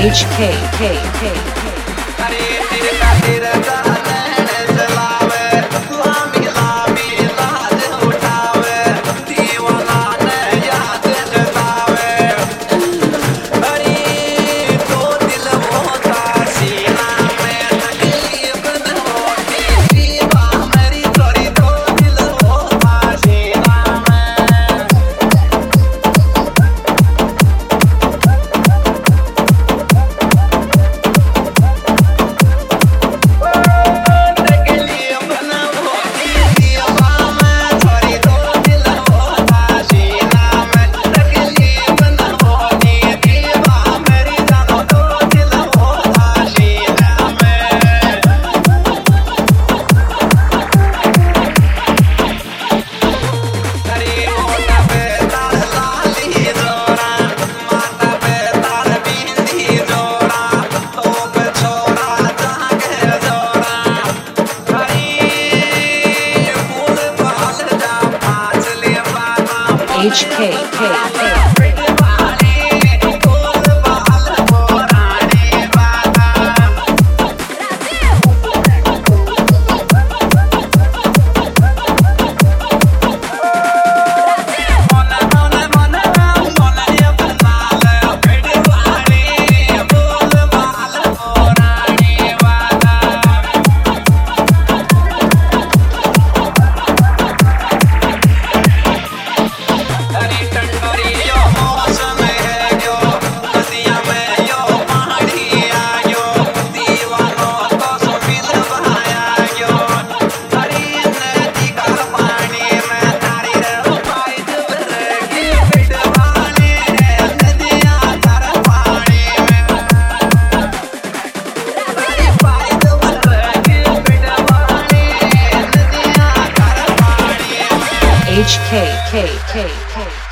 HKKK. HKK. H K K K K.